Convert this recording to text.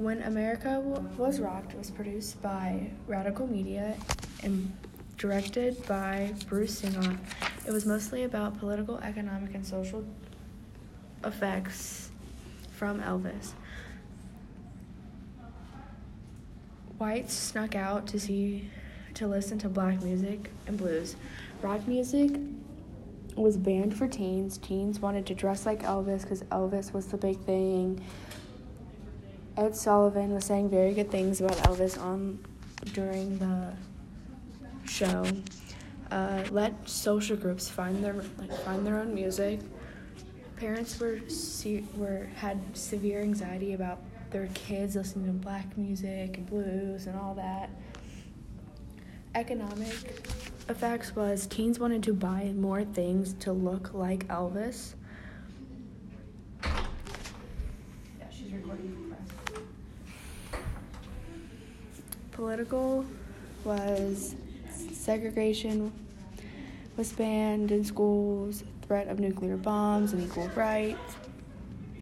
When America Was Rocked was produced by Radical Media and directed by Bruce Singot. It was mostly about political, economic, and social effects from Elvis. Whites snuck out to see to listen to black music and blues. Rock music was banned for teens. Teens wanted to dress like Elvis because Elvis was the big thing. Ed Sullivan was saying very good things about Elvis on during the show. Uh, let social groups find their like find their own music. Parents were se- were had severe anxiety about their kids listening to black music and blues and all that. Economic effects was teens wanted to buy more things to look like Elvis. She's recording for press. Political was segregation was banned in schools, threat of nuclear bombs and equal rights.